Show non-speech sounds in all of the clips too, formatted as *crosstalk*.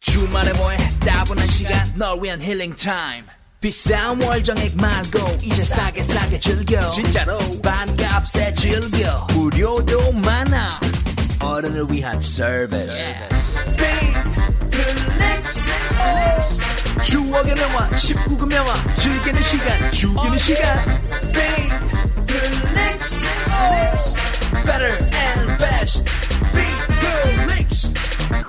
주말에 뭐해 따분한 시간 널 위한 힐링 타임. 비싼 월정액 말고 이제 싸게 싸게 즐겨. 진짜로. 반값에 즐겨. 무료도 많아. 어른을 위한 서비스 추억의 명화 19금 명화 즐기는 시간 죽이는 시간. Better and best. Relax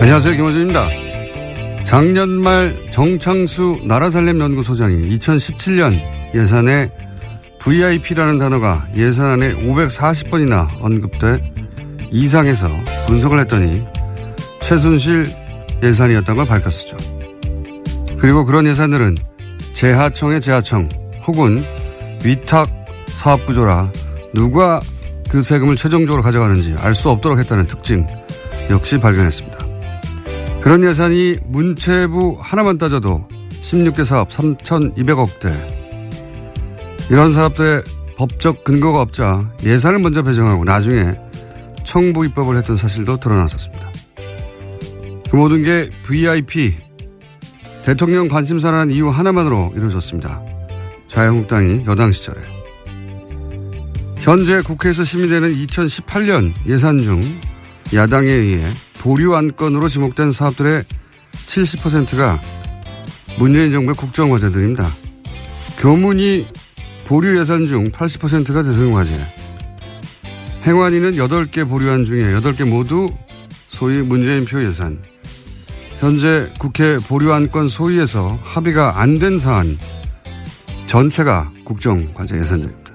안녕하세요. 김호준입니다. 작년 말 정창수 나라살림 연구소장이 2017년 예산에 VIP라는 단어가 예산안에 540번이나 언급돼 이상해서 분석을 했더니 최순실 예산이었다는 걸 밝혔었죠. 그리고 그런 예산들은 재하청의 재하청 혹은 위탁 사업 구조라 누가 그 세금을 최종적으로 가져가는지 알 수 없도록 했다는 특징 역시 발견했습니다. 그런 예산이 문체부 하나만 따져도 16개 사업 3,200억대. 이런 사업들의 법적 근거가 없자 예산을 먼저 배정하고 나중에 청부 입법을 했던 사실도 드러났었습니다. 그 모든 게 VIP, 대통령 관심사라는 이유 하나만으로 이루어졌습니다. 자유한국당이 여당 시절에. 현재 국회에서 심의되는 2018년 예산 중 야당에 의해 보류 안건으로 지목된 사업들의 70%가 문재인 정부의 국정 과제들입니다. 교문이 보류 예산 중 80%가 대통령 과제. 행안위는 8개 보류안 중에 8개 모두 소위 문재인 표 예산. 현재 국회 보류안건 소위에서 합의가 안 된 사안 전체가 국정 과제 예산들입니다.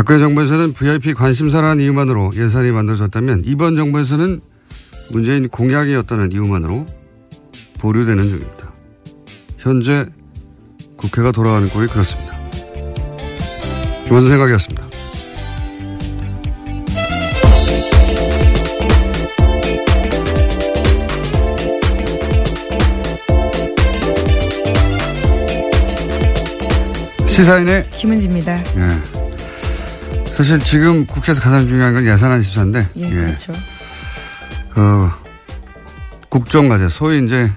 박근혜 정부에서는 VIP 관심사라는 이유만으로 예산이 만들어졌다면 이번 정부에서는 문재인 공약이었다는 이유만으로 보류되는 중입니다. 현재 국회가 돌아가는 꼴이 그렇습니다. 김원준 생각이었습니다. 시사인의 김은지입니다. 예. 사실 지금 국회에서 가장 중요한 건 예산안 심사인데. 예, 그렇죠. 그 국정과제 소위 이제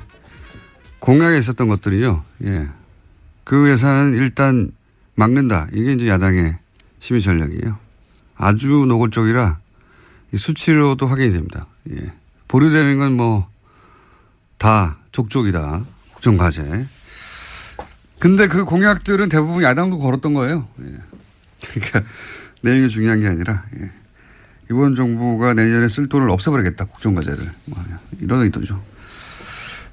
공약에 있었던 것들이요. 예. 그 예산은 일단 막는다. 이게 이제 야당의 심의 전략이에요. 아주 노골적이라 이 수치로도 확인이 됩니다. 예. 보류되는 건 뭐 다 족족이다. 국정과제. 근데 그 공약들은 대부분 야당도 걸었던 거예요. 예. 그러니까 내용이 중요한 게 아니라 예. 이번 정부가 내년에 쓸 돈을 없애버리겠다 국정과제를 뭐 이런 의도죠.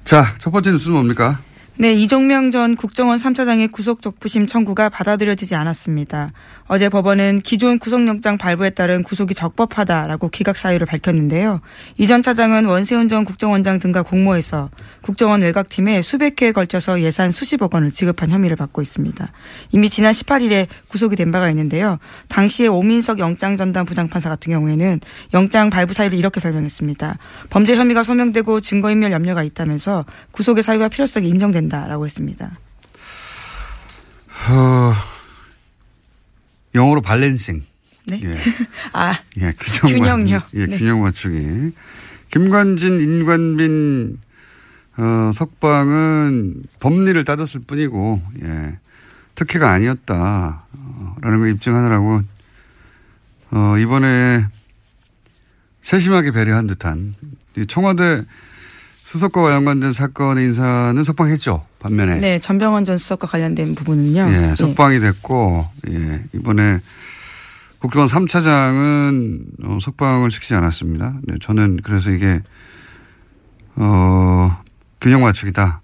자, 첫 번째 뉴스는 뭡니까? 네, 이종명 전 국정원 3차장의 구속 적부심 청구가 받아들여지지 않았습니다. 어제 법원은 기존 구속영장 발부에 따른 구속이 적법하다라고 기각 사유를 밝혔는데요. 이 전 차장은 원세훈 전 국정원장 등과 공모해서 국정원 외곽팀에 수백 회에 걸쳐서 예산 수십억 원을 지급한 혐의를 받고 있습니다. 이미 지난 18일에 구속이 된 바가 있는데요. 당시에 오민석 영장전담 부장판사 같은 경우에는 영장 발부 사유를 이렇게 설명했습니다. 범죄 혐의가 소명되고 증거인멸 염려가 있다면서 구속의 사유와 필요성이 인정된 다라고 했습니다. 어, 영어로 발렌싱. 네. 예. *laughs* 아, 예, 균형 균형요. 맞- 예, 네. 균형 맞추기. 김관진, 인관빈, 어, 석방은 법리를 따졌을 뿐이고, 예, 특혜가 아니었다. 어, 라는 걸 입증하느라고, 어, 이번에 세심하게 배려한 듯한 이 청와대 수석과 연관된 사건의 인사는 석방했죠. 반면에. 네, 전병헌 전 수석과 관련된 부분은요. 예, 네. 석방이 됐고, 예, 이번에 국정원 3차장은 어, 석방을 시키지 않았습니다. 네, 저는 그래서 이게, 어, 균형 맞추기다.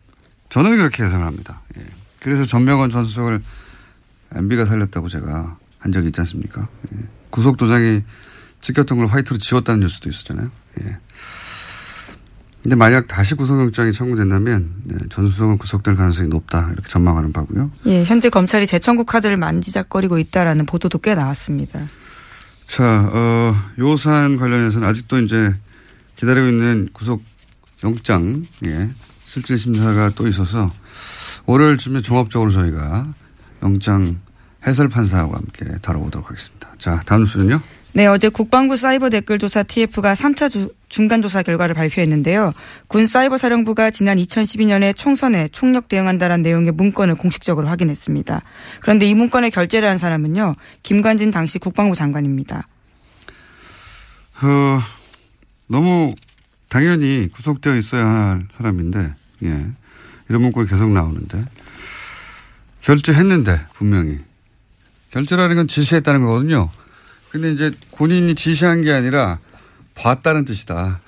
저는 그렇게 해석을 합니다. 예. 그래서 전병헌 전 수석을 MB가 살렸다고 제가 한 적이 있지 않습니까? 예. 구속도장이 찍혔던 걸 화이트로 지웠다는 뉴스도 있었잖아요. 예. 근데 만약 다시 구속영장이 청구된다면 네, 전 수석은 구속될 가능성이 높다 이렇게 전망하는 바고요. 예, 현재 검찰이 재청구 카드를 만지작거리고 있다라는 보도도 꽤 나왔습니다. 자, 어, 요 사안 관련해서는 아직도 이제 기다리고 있는 구속 영장, 예, 실질 심사가 또 있어서 월요일쯤에 종합적으로 저희가 영장 해설 판사와 함께 다뤄보도록 하겠습니다. 자, 다음 뉴스는요? 네, 어제 국방부 사이버 댓글 조사 TF가 3차 중간 조사 결과를 발표했는데요. 군 사이버 사령부가 지난 2012년에 총선에 총력 대응한다는 내용의 문건을 공식적으로 확인했습니다. 그런데 이 문건에 결재를 한 사람은요. 김관진 당시 국방부 장관입니다. 어, 너무 당연히 구속되어 있어야 할 사람인데, 예. 이런 문구가 계속 나오는데. 결제했는데, 분명히. 결제라는 건 지시했다는 거거든요. 근데 이제 본인이 지시한 게 아니라 봤다는 뜻이다.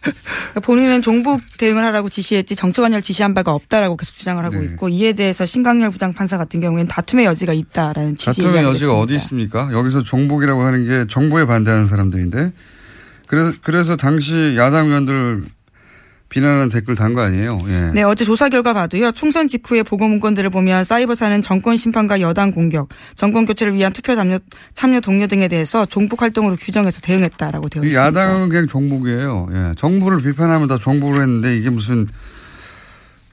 그러니까 본인은 종북 대응을 하라고 지시했지 정치관여를 지시한 바가 없다라고 계속 주장을 하고 네. 있고 이에 대해서 신강렬 부장 판사 같은 경우에는 다툼의 여지가 있다라는 취지의 다툼의 여지가 어디 했습니다. 있습니까? 여기서 종북이라고 하는 게 정부에 반대하는 사람들인데. 그래서, 그래서 당시 야당 의원들 비난하는 댓글 단 거 아니에요? 예. 네, 어제 조사 결과 봐도요. 총선 직후의 보고 문건들을 보면 사이버사는 정권 심판과 여당 공격, 정권 교체를 위한 투표 참여, 참여 동료 등에 대해서 종북 활동으로 규정해서 대응했다라고 되어 이 있습니다. 야당은 그냥 종북이에요. 예. 정부를 비판하면 다 종북을 했는데 이게 무슨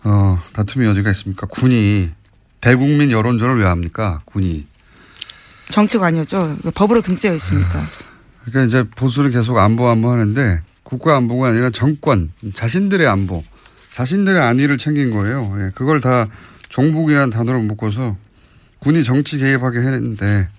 어, 다툼의 여지가 있습니까? 군이 대국민 여론전을 왜 합니까? 군이. 정치 관여죠. 법으로 금지되어 있습니다. 그러니까 이제 보수는 계속 안보 안보 하는데 국가 안보가 아니라 정권 자신들의 안보 자신들의 안위를 챙긴 거예요. 예. 그걸 다 종북이라는 단어로 묶어서 군이 정치 개입하게 했는데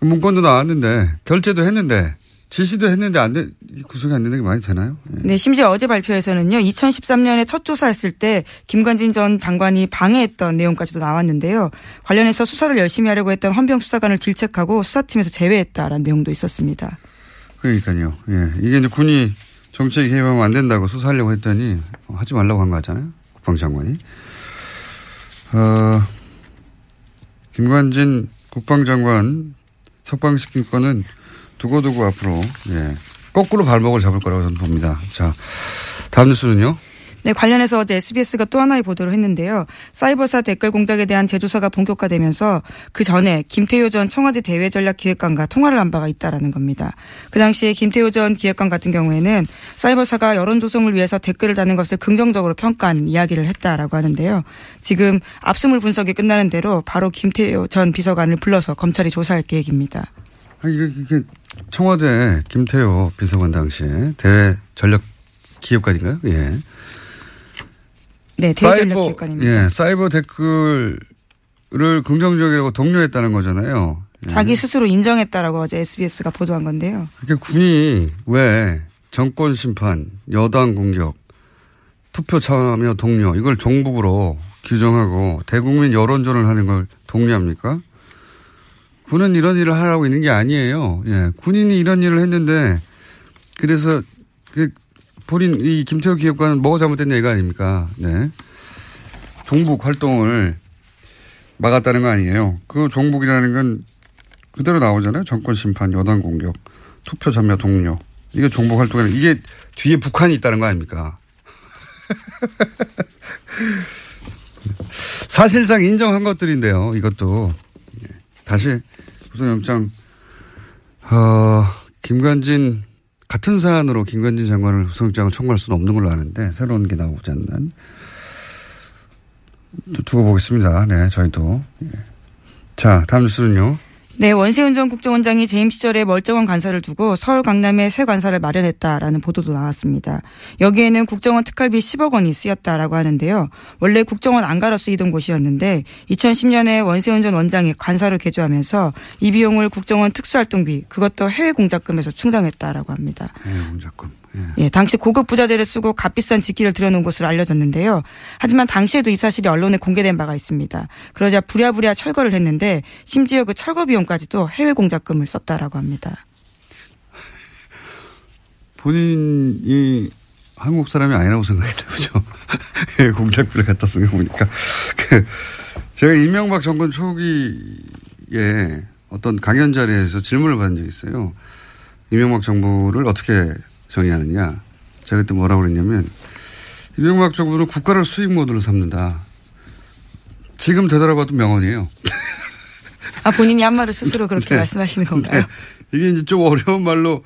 문건도 나왔는데 결제도 했는데 지시도 했는데 안 돼, 구속이 안 되는 게 많이 되나요? 예. 네, 심지어 어제 발표에서는요, 2013년에 첫 조사했을 때 김관진 전 장관이 방해했던 내용까지도 나왔는데요. 관련해서 수사를 열심히 하려고 했던 헌병 수사관을 질책하고 수사팀에서 제외했다라는 내용도 있었습니다. 그러니까요. 예. 이게 이제 군이 정치에 개입하면 안 된다고 수사하려고 했더니 하지 말라고 한거 같잖아요. 국방장관이. 어, 김관진 국방장관 석방시킨 건은 두고두고 앞으로, 예. 거꾸로 발목을 잡을 거라고 저는 봅니다. 자, 다음 뉴스는요. 네, 관련해서 어제 SBS가 또 하나의 보도를 했는데요. 사이버사 댓글 공작에 대한 재조사가 본격화되면서 그 전에 김태효 전 청와대 대외전략기획관과 통화를 한 바가 있다라는 겁니다. 그 당시에 김태효 전 기획관 같은 경우에는 사이버사가 여론 조성을 위해서 댓글을 다는 것을 긍정적으로 평가한 이야기를 했다라고 하는데요. 지금 압수물 분석이 끝나는 대로 바로 김태효 전 비서관을 불러서 검찰이 조사할 계획입니다. 아, 이게, 청와대 김태호 비서관 당시에 대외 전력 기획관인가요? 예. 네, 대외전략기획관입니다. 예, 사이버 댓글을 긍정적이라고 독려했다는 거잖아요. 예. 자기 스스로 인정했다라고 어제 SBS가 보도한 건데요. 그러니까 군이 왜 정권 심판, 여당 공격, 투표 참여 동료 이걸 종북으로 규정하고 대국민 여론전을 하는 걸 독려합니까? 군은 이런 일을 하라고 있는 게 아니에요. 예, 군인이 이런 일을 했는데 그래서 그 본인 이 김태호 기획관은 뭐가 잘못된 얘기 아닙니까? 네. 종북 활동을 막았다는 거 아니에요. 그 종북이라는 건 그대로 나오잖아요. 정권 심판, 여당 공격, 투표 참여 동료. 이게 종북 활동이라 이게 뒤에 북한이 있다는 거 아닙니까? *laughs* 사실상 인정한 것들인데요. 이것도 예. 다시 구속영장 어, 김관진 같은 사안으로 김관진 장관을 구속영장을 청구할 수는 없는 걸로 아는데 새로운 게 나오지 않는 두고 보겠습니다. 네, 저희도. 예. 자, 다음 뉴스는요. 네, 원세훈 전 국정원장이 재임 시절에 멀쩡한 관사를 두고 서울 강남에 새 관사를 마련했다라는 보도도 나왔습니다. 여기에는 국정원 특활비 10억 원이 쓰였다라고 하는데요. 원래 국정원 안가로 쓰이던 곳이었는데 2010년에 원세훈 전 원장이 관사를 개조하면서 이 비용을 국정원 특수활동비 그것도 해외 공작금에서 충당했다라고 합니다. 해외 공작금. 예, 당시 고급 부자재를 쓰고 값비싼 직기를 들여놓은 것으로 알려졌는데요. 하지만 당시에도 이 사실이 언론에 공개된 바가 있습니다. 그러자 부랴부랴 철거를 했는데 심지어 그 철거 비용까지도 해외 공작금을 썼다라고 합니다. 본인이 한국 사람이 아니라고 생각했나 보죠. 해외 *laughs* 공작비를 갖다 쓴 거 보니까. *laughs* 그 제가 이명박 정권 초기에 어떤 강연 자리에서 질문을 받은 적이 있어요. 이명박 정부를 어떻게 정의하느냐. 제가 그때 뭐라고 그랬냐면 이명박 정부는 국가를 수익 모드로 삼는다. 지금 되돌아봐도 명언이에요. 아 본인이 한 말을 스스로 *laughs* 그렇게 네. 말씀하시는 건가요? 네. 이게 이제 좀 어려운 말로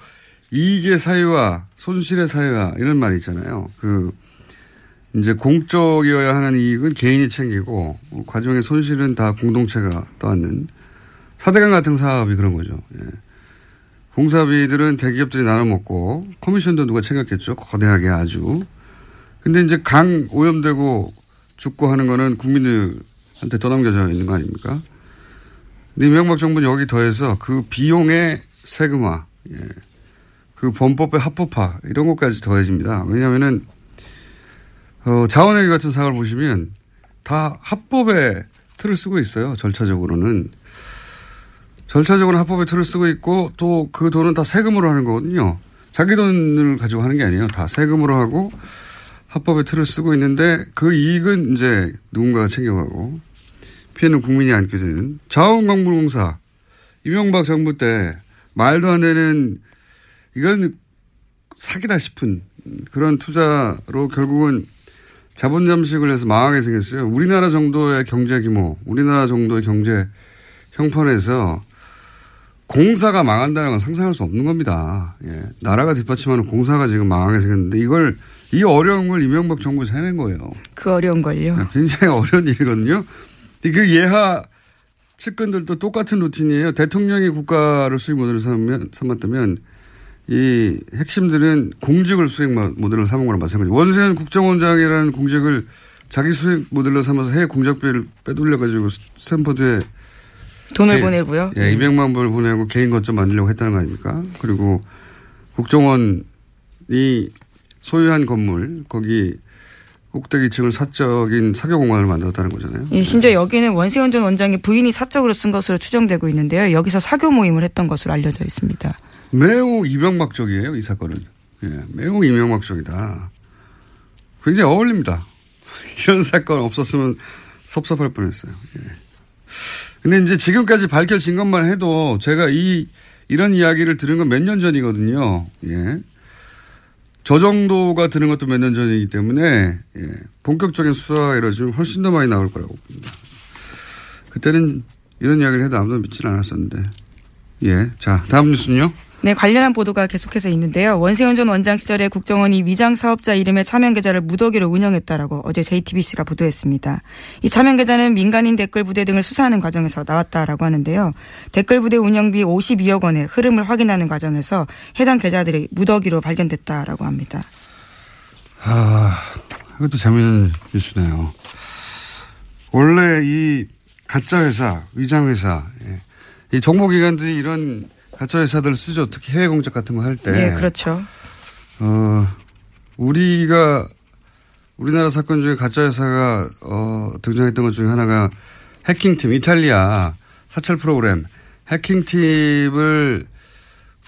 이익의 사유와 손실의 사유와 이런 말이 있잖아요. 그 이제 공적이어야 하는 이익은 개인이 챙기고 과정의 손실은 다 공동체가 떠안는 사대강 같은 사업이 그런 거죠. 예. 공사비들은 대기업들이 나눠 먹고 커미션도 누가 챙겼겠죠. 거대하게 아주. 근데 이제 강 오염되고 죽고 하는 거는 국민들한테 떠넘겨져 있는 거 아닙니까? 근데 이명박 정부는 여기 더해서 그 비용의 세금화, 예. 그 범법의 합법화 이런 것까지 더해집니다. 왜냐하면은 어, 자원회계 같은 사업을 보시면 다 합법의 틀을 쓰고 있어요. 절차적으로는. 절차적으로 합법의 틀을 쓰고 있고 또 그 돈은 다 세금으로 하는 거거든요. 자기 돈을 가지고 하는 게 아니에요. 다 세금으로 하고 합법의 틀을 쓰고 있는데 그 이익은 이제 누군가가 챙겨가고 피해는 국민이 안게 되는 자원광물공사 이명박 정부 때 말도 안 되는 이건 사기다 싶은 그런 투자로 결국은 자본 잠식을 해서 망하게 생겼어요. 우리나라 정도의 경제 규모, 우리나라 정도의 경제 형편에서 공사가 망한다는 건 상상할 수 없는 겁니다. 예. 나라가 뒷받침하는 공사가 지금 망하게 생겼는데 이걸 이 어려운 걸 이명박 정부에서 해낸 거예요. 그 어려운 걸요. 네, 굉장히 *laughs* 어려운 일이거든요. 그 예하 측근들도 똑같은 루틴이에요. 대통령이 국가를 수익 모델을 삼으면, 삼았다면 이 핵심들은 공직을 수익 모델로 삼은 거랑 마찬가지죠. 원세현 국정원장이라는 공직을 자기 수익 모델로 삼아서 해외 공작비를 빼돌려가지고 스탠퍼드에 돈을 개, 보내고요. 예, 200만 불 보내고 개인 거점 만들려고 했다는 거 아닙니까? 그리고 국정원이 소유한 건물 거기 꼭대기 층을 사적인 사교 공간을 만들었다는 거잖아요. 예, 심지어 여기는 원세훈 전 원장의 부인이 사적으로 쓴 것으로 추정되고 있는데요. 여기서 사교 모임을 했던 것으로 알려져 있습니다. 매우 이명박적이에요, 이 사건은. 예, 매우 이명박적이다. 굉장히 어울립니다. *laughs* 이런 사건 없었으면 섭섭할 뻔했어요. 예. 근데 이제 지금까지 밝혀진 것만 해도 제가 이, 이런 이야기를 들은 건 몇 년 전이거든요. 예. 저 정도가 드는 것도 몇 년 전이기 때문에, 예. 본격적인 수사가 이루어지면 훨씬 더 많이 나올 거라고 봅니다. 그때는 이런 이야기를 해도 아무도 믿지는 않았었는데. 예. 자, 다음 뉴스는요? 네, 관련한 보도가 계속해서 있는데요. 원세훈 전 원장 시절에 국정원이 위장 사업자 이름의 차명 계좌를 무더기로 운영했다라고 어제 JTBC가 보도했습니다. 이 차명 계좌는 민간인 댓글 부대 등을 수사하는 과정에서 나왔다라고 하는데요. 댓글 부대 운영비 52억 원의 흐름을 확인하는 과정에서 해당 계좌들이 무더기로 발견됐다라고 합니다. 아, 이것도 재미있는 뉴스네요. 원래 이 가짜 회사, 위장 회사, 예. 이 정보기관들이 이런 가짜 회사들을 쓰죠. 특히 해외 공작 같은 거 할 때. 네, 그렇죠. 어, 우리가 우리나라 사건 중에 가짜 회사가 어, 등장했던 것 중에 하나가 해킹팀 이탈리아 사찰 프로그램 해킹팀을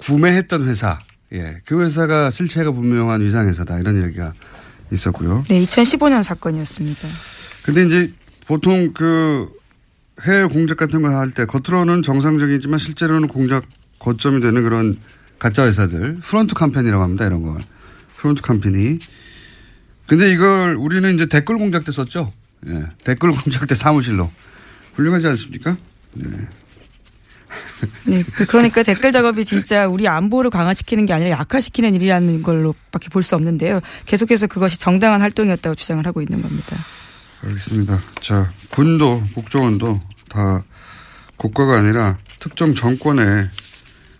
구매했던 회사 예. 그 회사가 실체가 분명한 위상 회사다. 이런 얘기가 있었고요. 네, 2015년 사건이었습니다. 근데 이제 보통 그 해외 공작 같은 거 할 때 겉으로는 정상적이지만 실제로는 공작 거점이 되는 그런 가짜 회사들 front company라고 합니다. 이런 걸. front company. 근데 이걸 우리는 이제 댓글 공작 때 썼죠. 예. 댓글 *laughs* 공작 때 사무실로. 훌륭하지 않습니까? 네. *laughs* 네, 그- 그러니까 댓글 작업이 진짜 우리 안보를 강화시키는 게 아니라 약화시키는 일이라는 걸로밖에 볼 수 없는데요. 계속해서 그것이 정당한 활동이었다고 주장을 하고 있는 겁니다. 알겠습니다. 자, 군도, 국정원도 다 국가가 아니라 특정 정권의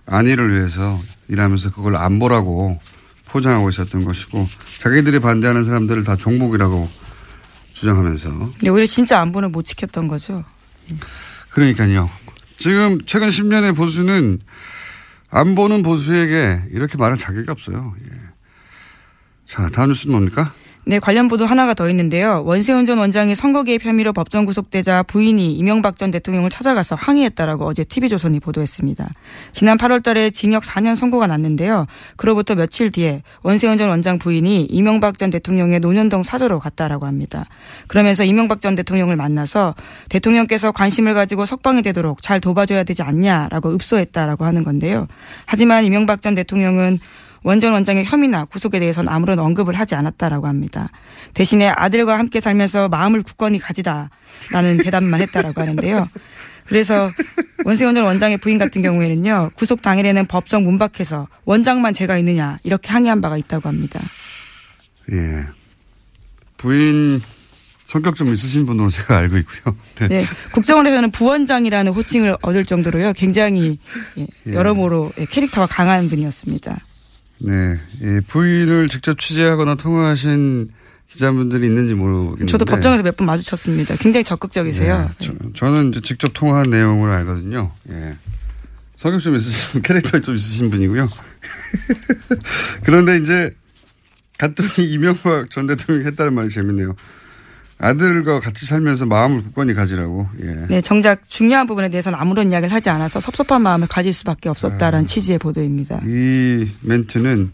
안위를 위해서 일하면서 그걸 안보라고 포장하고 있었던 것이고 자기들이 반대하는 사람들을 다 종북이라고 주장하면서 네, 오히려 진짜 안보는 못 지켰던 거죠. 그러니까요. 지금 최근 10년의 보수는 안보는 보수에게 이렇게 말할 자격이 없어요. 예. 자, 다음 뉴스는 뭡니까? 네, 관련 보도 하나가 더 있는데요. 원세훈 전 원장이 선거 개입 혐의로 법정 구속되자 부인이 이명박 전 대통령을 찾아가서 항의했다라고 어제 TV조선이 보도했습니다. 지난 8월 달에 징역 4년 선고가 났는데요. 그로부터 며칠 뒤에 원세훈 전 원장 부인이 이명박 전 대통령의 노년동 사저로 갔다라고 합니다. 그러면서 이명박 전 대통령을 만나서 대통령께서 관심을 가지고 석방이 되도록 잘 도와줘야 되지 않냐라고 읍소했다라고 하는 건데요. 하지만 이명박 전 대통령은 원전 원장의 혐의나 구속에 대해서는 아무런 언급을 하지 않았다라고 합니다. 대신에 아들과 함께 살면서 마음을 굳건히 가지다라는 대답만 했다라고 하는데요. 그래서 원세훈 전 원장의 부인 같은 경우에는요 구속 당일에는 법정 문 밖에서 원장만 제가 있느냐 이렇게 항의한 바가 있다고 합니다. 예. 부인 성격 좀 있으신 분으로 제가 알고 있고요. 네. 네, 국정원에서는 부원장이라는 호칭을 얻을 정도로요 굉장히 예, 여러모로 예, 캐릭터가 강한 분이었습니다. 네. 예, 부인을 직접 취재하거나 통화하신 기자분들이 있는지 모르겠는데. 저도 법정에서 몇 번 마주쳤습니다. 굉장히 적극적이세요. 예, 저, 저는 이제 직접 통화한 내용을 알거든요. 예. 성격 좀 있으신 *laughs* 분, 캐릭터 좀 있으신 분이고요. *laughs* 그런데 이제 갔더니 *laughs* 이명박 전 대통령이 했다는 말이 재밌네요. 아들과 같이 살면서 마음을 굳건히 가지라고. 예. 네, 정작 중요한 부분에 대해서는 아무런 이야기를 하지 않아서 섭섭한 마음을 가질 수밖에 없었다라는 취지의 보도입니다. 이 멘트는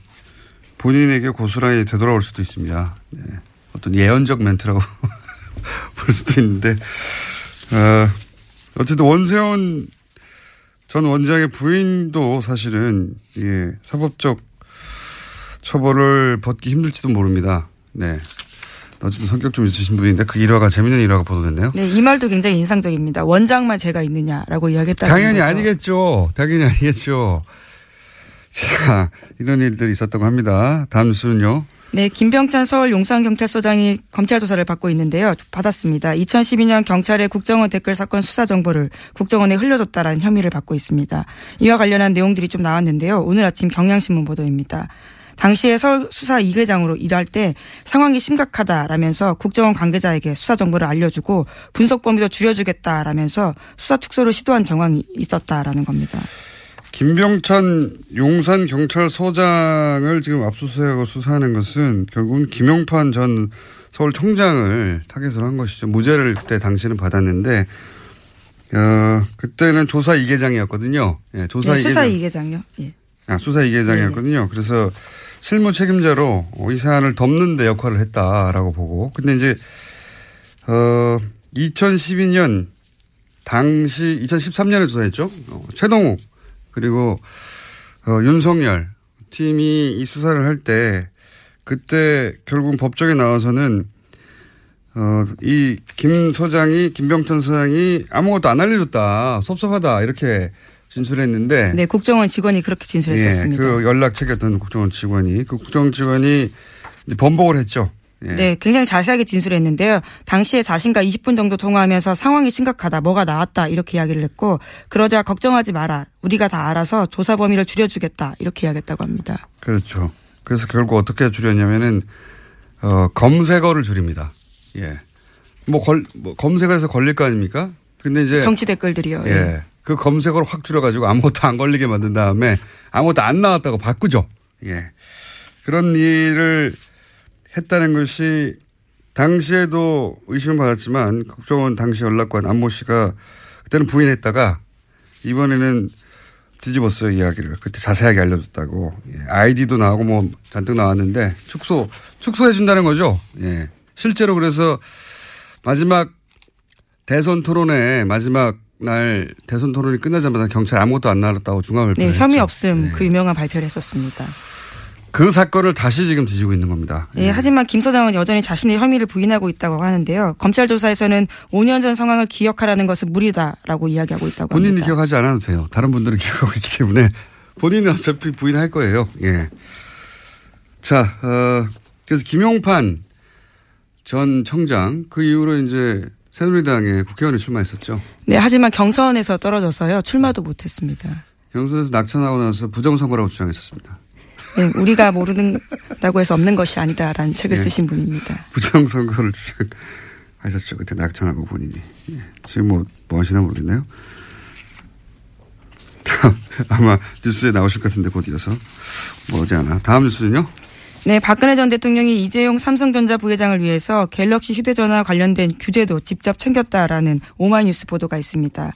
본인에게 고스란히 되돌아올 수도 있습니다. 네. 어떤 예언적 멘트라고 *laughs* 볼 수도 있는데, 어, 어쨌든 원세훈 전 원장의 부인도 사실은, 예, 사법적 처벌을 받기 힘들지도 모릅니다. 네. 어쨌든 성격 좀 있으신 분인데 그 일화가 재밌는 일화가 보도됐네요. 네, 이 말도 굉장히 인상적입니다. 원장만 제가 있느냐라고 이야기했다는 당연히 거죠. 아니겠죠. 당연히 아니겠죠. 자, 이런 일들이 있었다고 합니다. 다음 뉴스는요. 네, 김병찬 서울 용산경찰서장이 검찰 조사를 받고 있는데요. 받았습니다. 2012년 경찰의 국정원 댓글 사건 수사 정보를 국정원에 흘려줬다라는 혐의를 받고 있습니다. 이와 관련한 내용들이 좀 나왔는데요. 오늘 아침 경향신문 보도입니다. 당시에 서울 수사 2계장으로 일할 때 상황이 심각하다라면서 국정원 관계자에게 수사 정보를 알려주고 분석 범위도 줄여주겠다라면서 수사 축소를 시도한 정황이 있었다라는 겁니다. 김병찬 용산 경찰서장을 지금 압수수색하고 수사하는 것은 결국은 김용판 전 서울청장을 타겟으로 한 것이죠. 무죄를 그때 당시는 받았는데 어, 그때는 조사 2계장이었거든요. 예, 조사 네, 수사 2계장. 2계장요. 예. 아, 수사 2계장이었거든요. 그래서 실무 책임자로 이 사안을 덮는 데 역할을 했다라고 보고. 근데 이제, 어, 2012년 당시 2013년에 조사했죠. 어, 최동욱 그리고 어, 윤석열 팀이 이 수사를 할 때 그때 결국 법정에 나와서는 어, 이 김 소장이 김병천 소장이 아무것도 안 알려줬다 섭섭하다 이렇게 진술했는데 네, 국정원 직원이 그렇게 진술했었습니다. 예, 그 연락 체계던 국정원 직원이 그 국정원 직원이 번복을 했죠. 예. 네, 굉장히 자세하게 진술했는데요. 당시에 자신과 20분 정도 통화하면서 상황이 심각하다, 뭐가 나왔다 이렇게 이야기를 했고 그러자 걱정하지 마라, 우리가 다 알아서 조사 범위를 줄여주겠다 이렇게 이야기했다고 합니다. 그렇죠. 그래서 결국 어떻게 줄였냐면은 어, 검색어를 줄입니다. 예. 뭐, 걸, 뭐 검색어에서 걸릴 거 아닙니까? 근데 이제 정치 댓글들이요. 예. 예. 그 검색어를 확 줄여가지고 아무것도 안 걸리게 만든 다음에 아무것도 안 나왔다고 바꾸죠. 예. 그런 일을 했다는 것이 당시에도 의심을 받았지만 국정원 당시 연락관 안모 씨가 그때는 부인했다가 이번에는 뒤집었어요 이야기를 그때 자세하게 알려줬다고 예, 아이디도 나오고 뭐 잔뜩 나왔는데 축소 축소해 준다는 거죠. 예. 실제로 그래서 마지막 대선 토론회 마지막 날 대선 토론이 끝나자마자 경찰 아무것도 안 나왔다고 중앙 네, 발표를 혐의 했죠. 없음 네. 그 유명한 발표를 했었습니다. 그 사건을 다시 지금 뒤지고 있는 겁니다. 예, 하지만 김 서장은 여전히 자신의 혐의를 부인하고 있다고 하는데요. 검찰 조사에서는 5년 전 상황을 기억하라는 것은 무리다라고 이야기하고 있다고 본인이 합니다. 기억하지 않아도 돼요. 다른 분들은 *laughs* 기억하고 있기 때문에 본인은 어차피 부인할 거예요. 예. 자, 어, 그래서 김용판 전 청장 그 이후로 이제 새누리당에 국회의원에 출마했었죠. 네, 하지만 경선에서 떨어져서요. 출마도 못했습니다. 경선에서 낙천하고 나서 부정선거라고 주장했었습니다. 네, 우리가 모르는다고 해서 없는 것이 아니다라는 책을 예. 쓰신 분입니다. 부정선거를 주장하셨죠. 그때 낙천하고 본인이. 예. 지금 뭐, 뭐 하시나 모르겠네요. 아마 뉴스에 나오실 것 같은데 곧 이어서. 뭐지 않아. 다음 뉴스는요? 네, 박근혜 전 대통령이 이재용 삼성전자 부회장을 위해서 갤럭시 휴대전화 관련된 규제도 직접 챙겼다라는 오마이뉴스 보도가 있습니다.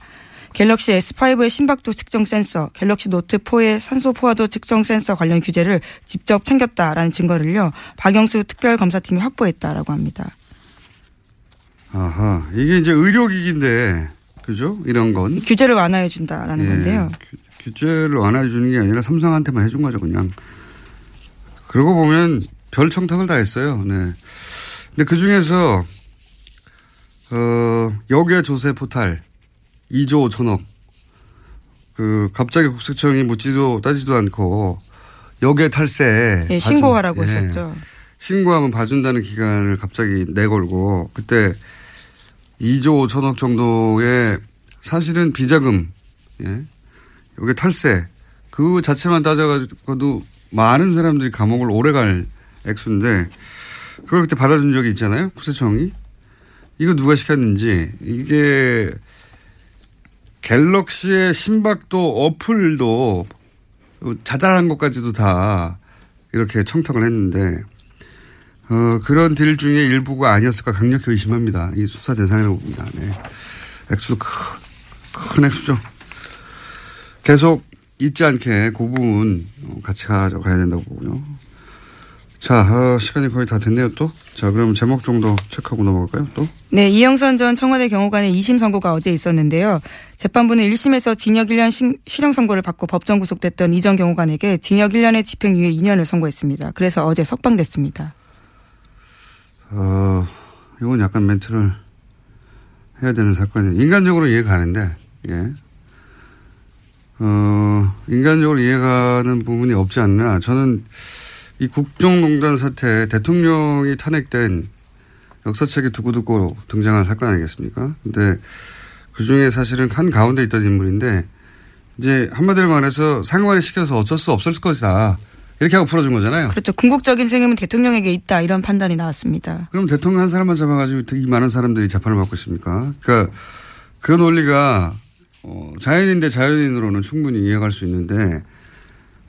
갤럭시 S5의 심박도 측정 센서, 갤럭시 노트 4의 산소 포화도 측정 센서 관련 규제를 직접 챙겼다라는 증거를요. 박영수 특별검사팀이 확보했다라고 합니다. 아하. 이게 이제 의료기기인데, 그죠? 이런 건. 규제를 완화해 준다라는 예, 건데요. 규- 규제를 완화해 주는 게 아니라 삼성한테만 해준 거죠, 그냥. 그러고 보면 별 청탁을 다 했어요. 네. 근데 그 중에서, 어, 역의 조세 포탈 2조 5천억. 그, 갑자기 국세청이 묻지도 따지도 않고 역의 탈세. 예, 봐준- 신고하라고 예. 했었죠. 신고하면 봐준다는 기간을 갑자기 내걸고 그때 2조 5천억 정도의 사실은 비자금, 예. 여기 탈세 그 자체만 따져가지고도 많은 사람들이 감옥을 오래 갈 액수인데 그걸 그때 받아준 적이 있잖아요. 국세청이. 이거 누가 시켰는지 이게 갤럭시의 심박도 어플도 자잘한 것까지도 다 이렇게 청탁을 했는데 어, 그런 딜 중에 일부가 아니었을까 강력히 의심합니다. 이 수사 대상이라고 봅니다. 네. 액수도 큰, 큰 액수죠. 계속 잊지 않게 그 부분 어, 같이 가져가야 된다고 보고요. 자, 어, 시간이 거의 다 됐네요, 또. 자, 그럼 제목 정도 체크하고 넘어갈까요, 또? 네, 이영선 전 청와대 경호관의 2심 선고가 어제 있었는데요. 재판부는 1심에서 징역 1년 신- 실형 선고를 받고 법정 구속됐던 이전 경호관에게 징역 1년의 집행유예 2년을 선고했습니다. 그래서 어제 석방됐습니다. 어, 이건 약간 멘트를 해야 되는 사건이에요. 인간적으로 이해가 가는데, 예. 어, 인간적으로 이해가는 부분이 없지 않나. 저는 이 국정농단 사태 대통령이 탄핵된 역사책에 두고두고 등장한 사건 아니겠습니까? 근데 그 중에 사실은 한 가운데 있던 인물인데 이제 한마디로 말해서 상관이 시켜서 어쩔 수 없을 것이다. 이렇게 하고 풀어준 거잖아요. 그렇죠. 궁극적인 책임은 대통령에게 있다. 이런 판단이 나왔습니다. 그럼 대통령 한 사람만 잡아가지고 이 많은 사람들이 재판을 받고 있습니까? 그러니까 그 논리가 어, 자연인 대 자연인으로는 충분히 이해할 수 있는데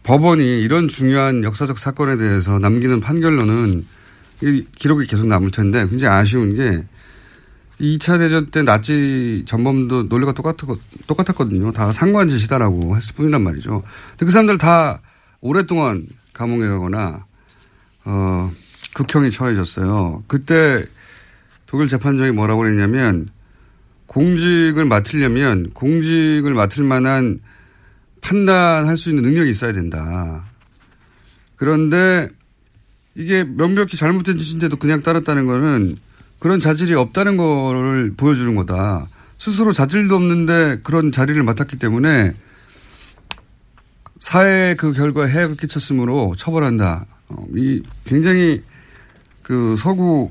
법원이 이런 중요한 역사적 사건에 대해서 남기는 판결로는 이 기록이 계속 남을 텐데 굉장히 아쉬운 게 2차 대전 때 나치 전범도 논리가 똑같, 똑같았거든요. 다 상관 짓이다라고 했을 뿐이란 말이죠. 근데 그 사람들 다 오랫동안 감옥에 가거나 어, 극형이 처해졌어요. 그때 독일 재판정이 뭐라고 그랬냐면 공직을 맡으려면 공직을 맡을 만한 판단할 수 있는 능력이 있어야 된다. 그런데 이게 명백히 잘못된 짓인데도 그냥 따랐다는 거는 그런 자질이 없다는 거를 보여주는 거다. 스스로 자질도 없는데 그런 자리를 맡았기 때문에 사회에 그 결과에 해악을 끼쳤으므로 처벌한다. 어, 이 굉장히 그 서구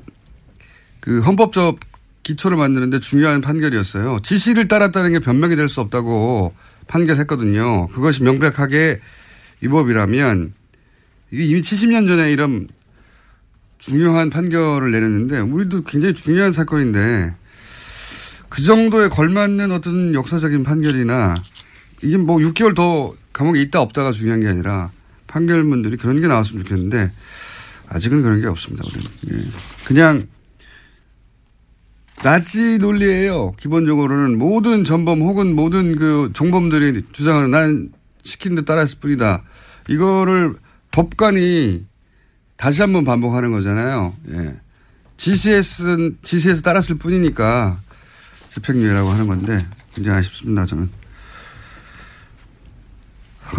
그 헌법적 기초를 만드는데 중요한 판결이었어요. 지시를 따랐다는 게 변명이 될 수 없다고 판결했거든요. 그것이 명백하게 위법이라면 이미 70년 전에 이런 중요한 판결을 내렸는데 우리도 굉장히 중요한 사건인데 그 정도에 걸맞는 어떤 역사적인 판결이나 이게 뭐 6개월 더 감옥에 있다 없다가 중요한 게 아니라 판결문들이 그런 게 나왔으면 좋겠는데 아직은 그런 게 없습니다. 우리는. 예. 그냥 나치 논리예요. 기본적으로는 모든 전범 혹은 모든 그 종범들이 주장하는 난 시킨 데 따랐을 뿐이다. 이거를 법관이 다시 한번 반복하는 거잖아요. 예. GCS는 GCS 따랐을 뿐이니까 집행유예라고 하는 건데 굉장히 아쉽습니다. 저는.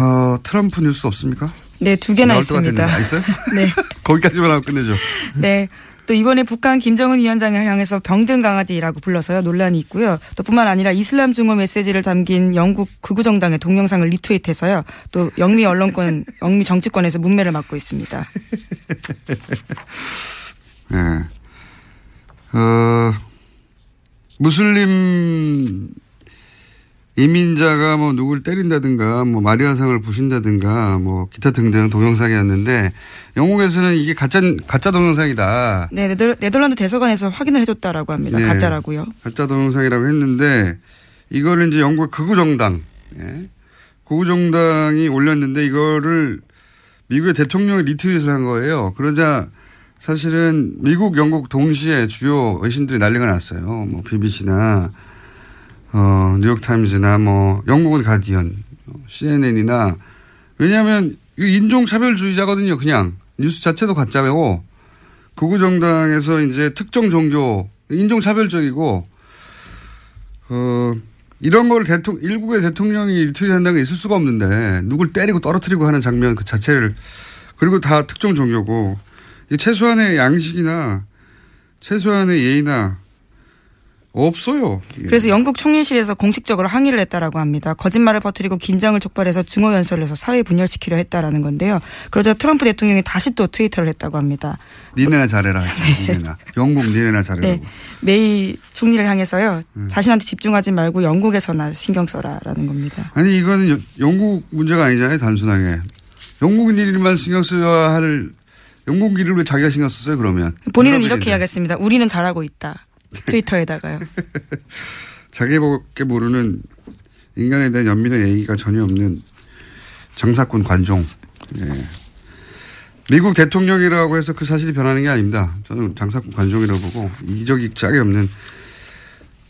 어, 트럼프 뉴스 없습니까? 네, 두 개나 있습니다. 아, 있어요? *laughs* 네. *laughs* 거기까지만 하고 끝내죠. 네. 또 이번에 북한 김정은 위원장을 향해서 병든 강아지라고 불러서요 논란이 있고요. 또 뿐만 아니라 이슬람 증오 메시지를 담긴 영국 극우 정당의 동영상을 리트윗해서요. 또 영미 언론권, *laughs* 영미 정치권에서 문매를 맞고 있습니다. 예. *laughs* 어, 무슬림 이민자가 뭐 누굴 때린다든가 뭐 마리아상을 부신다든가 뭐 기타 등등 동영상이었는데 영국에서는 이게 가짜 가짜 동영상이다. 네, 네덜, 네덜 란드 대사관에서 확인을 해줬다라고 합니다. 네. 가짜라고요. 가짜 동영상이라고 했는데 이거를 이제 영국 극우 정당, 예. 극우 정당이 올렸는데 이거를 미국의 대통령이 리트윗을 한 거예요. 그러자 사실은 미국, 영국 동시에 주요 외신들이 난리가 났어요. 뭐 BBC나 어, 뉴욕타임즈나 뭐 영국은 가디언, CNN이나 왜냐하면 인종차별주의자거든요. 그냥 뉴스 자체도 가짜고 극우 정당에서 이제 특정 종교 인종차별적이고 어 이런 걸 대통령 일국의 대통령이 트윗한다는 게 있을 수가 없는데 누굴 때리고 떨어뜨리고 하는 장면 그 자체를 그리고 다 특정 종교고 이 최소한의 양식이나 최소한의 예의나 없어요. 그래서 영국 총리실에서 공식적으로 항의를 했다라고 합니다. 거짓말을 퍼뜨리고 긴장을 촉발해서 증오 연설을 해서 사회 분열시키려 했다라는 건데요. 그러자 트럼프 대통령이 다시 또 트위터를 했다고 합니다. 니네나 잘해라. 니네나. 영국 니네나 잘해라. 네. 메이 총리를 향해서요. 자신한테 집중하지 말고 영국에서나 신경 써라라는 겁니다. 아니 이거는 여- 영국 문제가 아니잖아요. 단순하게. 영국인 일만 신경 써야 할 영국 일을 왜 자기가 신경 썼어요 그러면. 본인은. 이렇게 이야기했습니다. 우리는 잘하고 있다. 트위터에다가요. *laughs* 자기밖에 모르는 인간에 대한 연민의 예의가 전혀 없는 장사꾼 관종. 예. 미국 대통령이라고 해서 그 사실이 변하는 게 아닙니다. 저는 장사꾼 관종이라고 보고 이적이 짝이 없는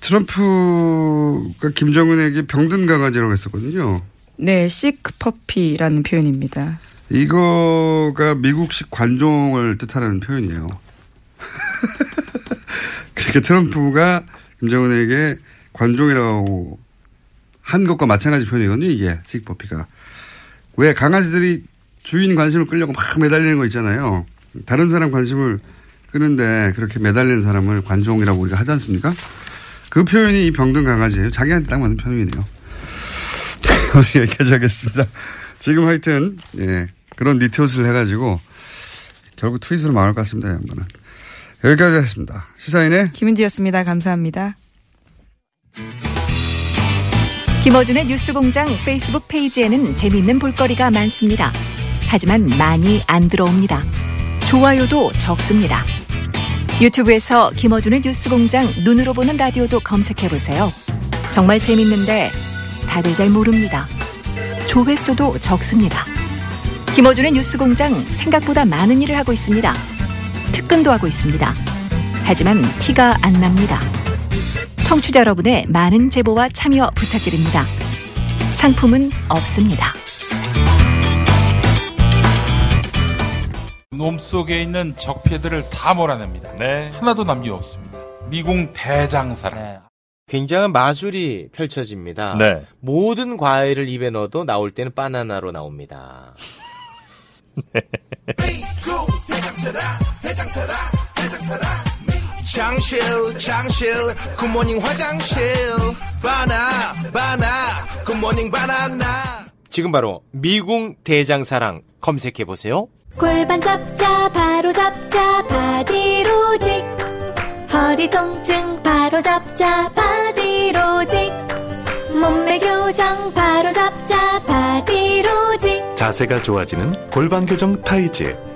트럼프가 김정은에게 병든 강아지라고 했었거든요. 네, 시크퍼피라는 표현입니다. 이거가 미국식 관종을 뜻하는 표현이에요. *laughs* 그러니까 트럼프가 김정은에게 관종이라고 한 것과 마찬가지 표현이거든요. 이게 식버피가. 왜 강아지들이 주인 관심을 끌려고 막 매달리는 거 있잖아요. 다른 사람 관심을 끄는데 그렇게 매달리는 사람을 관종이라고 우리가 하지 않습니까? 그 표현이 이 병든 강아지예요. 자기한테 딱 맞는 표현이네요. 오늘 여기까지 하겠습니다. 지금 하여튼 예, 그런 니트옷을 해가지고 결국 트윗으로 망할 것 같습니다. 이 양반은. 여기까지 하겠습니다. 시사인의 김은지였습니다. 감사합니다. 김어준의 뉴스공장 페이스북 페이지에는 재미있는 볼거리가 많습니다. 하지만 많이 안 들어옵니다. 좋아요도 적습니다. 유튜브에서 김어준의 뉴스공장 눈으로 보는 라디오도 검색해보세요. 정말 재밌는데 다들 잘 모릅니다. 조회수도 적습니다. 김어준의 뉴스공장 생각보다 많은 일을 하고 있습니다. 특근도 하고 있습니다. 하지만 티가 안 납니다. 청취자 여러분의 많은 제보와 참여 부탁드립니다. 상품은 없습니다. 놈 속에 있는 적폐들을 다 몰아냅니다. 하나도 남김없습니다. 미궁 대장사랑. 굉장한 마술이 펼쳐집니다. 네. 모든 과일을 입에 넣어도 나올 때는 바나나로 나옵니다. *laughs* *laughs* 장실 장실 굿모닝 화장실. 바나 바나 굿모닝 바나나. 지금 바로 미궁 대장사랑 검색해 보세요. 골반 잡자 바로 잡자 바디로직. 허리 통증 바로 잡자 바디로직. 몸매 교정 바로 잡자 바디로직. 자세가 좋아지는 골반 교정 타이즈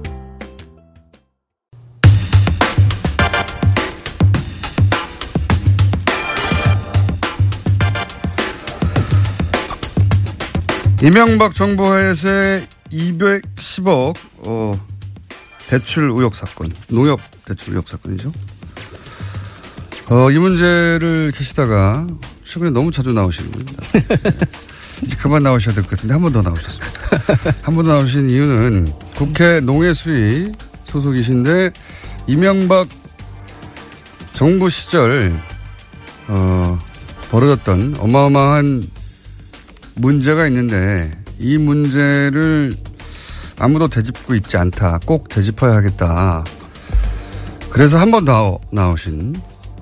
이명박 정부 하에서의 210억 어, 대출 의혹 사건, 농협 대출 의혹 사건이죠. 어, 이 문제를 계시다가 최근에 너무 자주 나오시는 겁니다. *laughs* 이제 그만 나오셔야 될 것 같은데 한 번 더 나오셨습니다. 한 번 더 나오신 이유는 국회 농해수위 소속이신데 이명박 정부 시절 어, 벌어졌던 어마어마한 문제가 있는데 이 문제를 아무도 되짚고 있지 않다. 꼭 되짚어야 하겠다. 그래서 한 번 더 나오신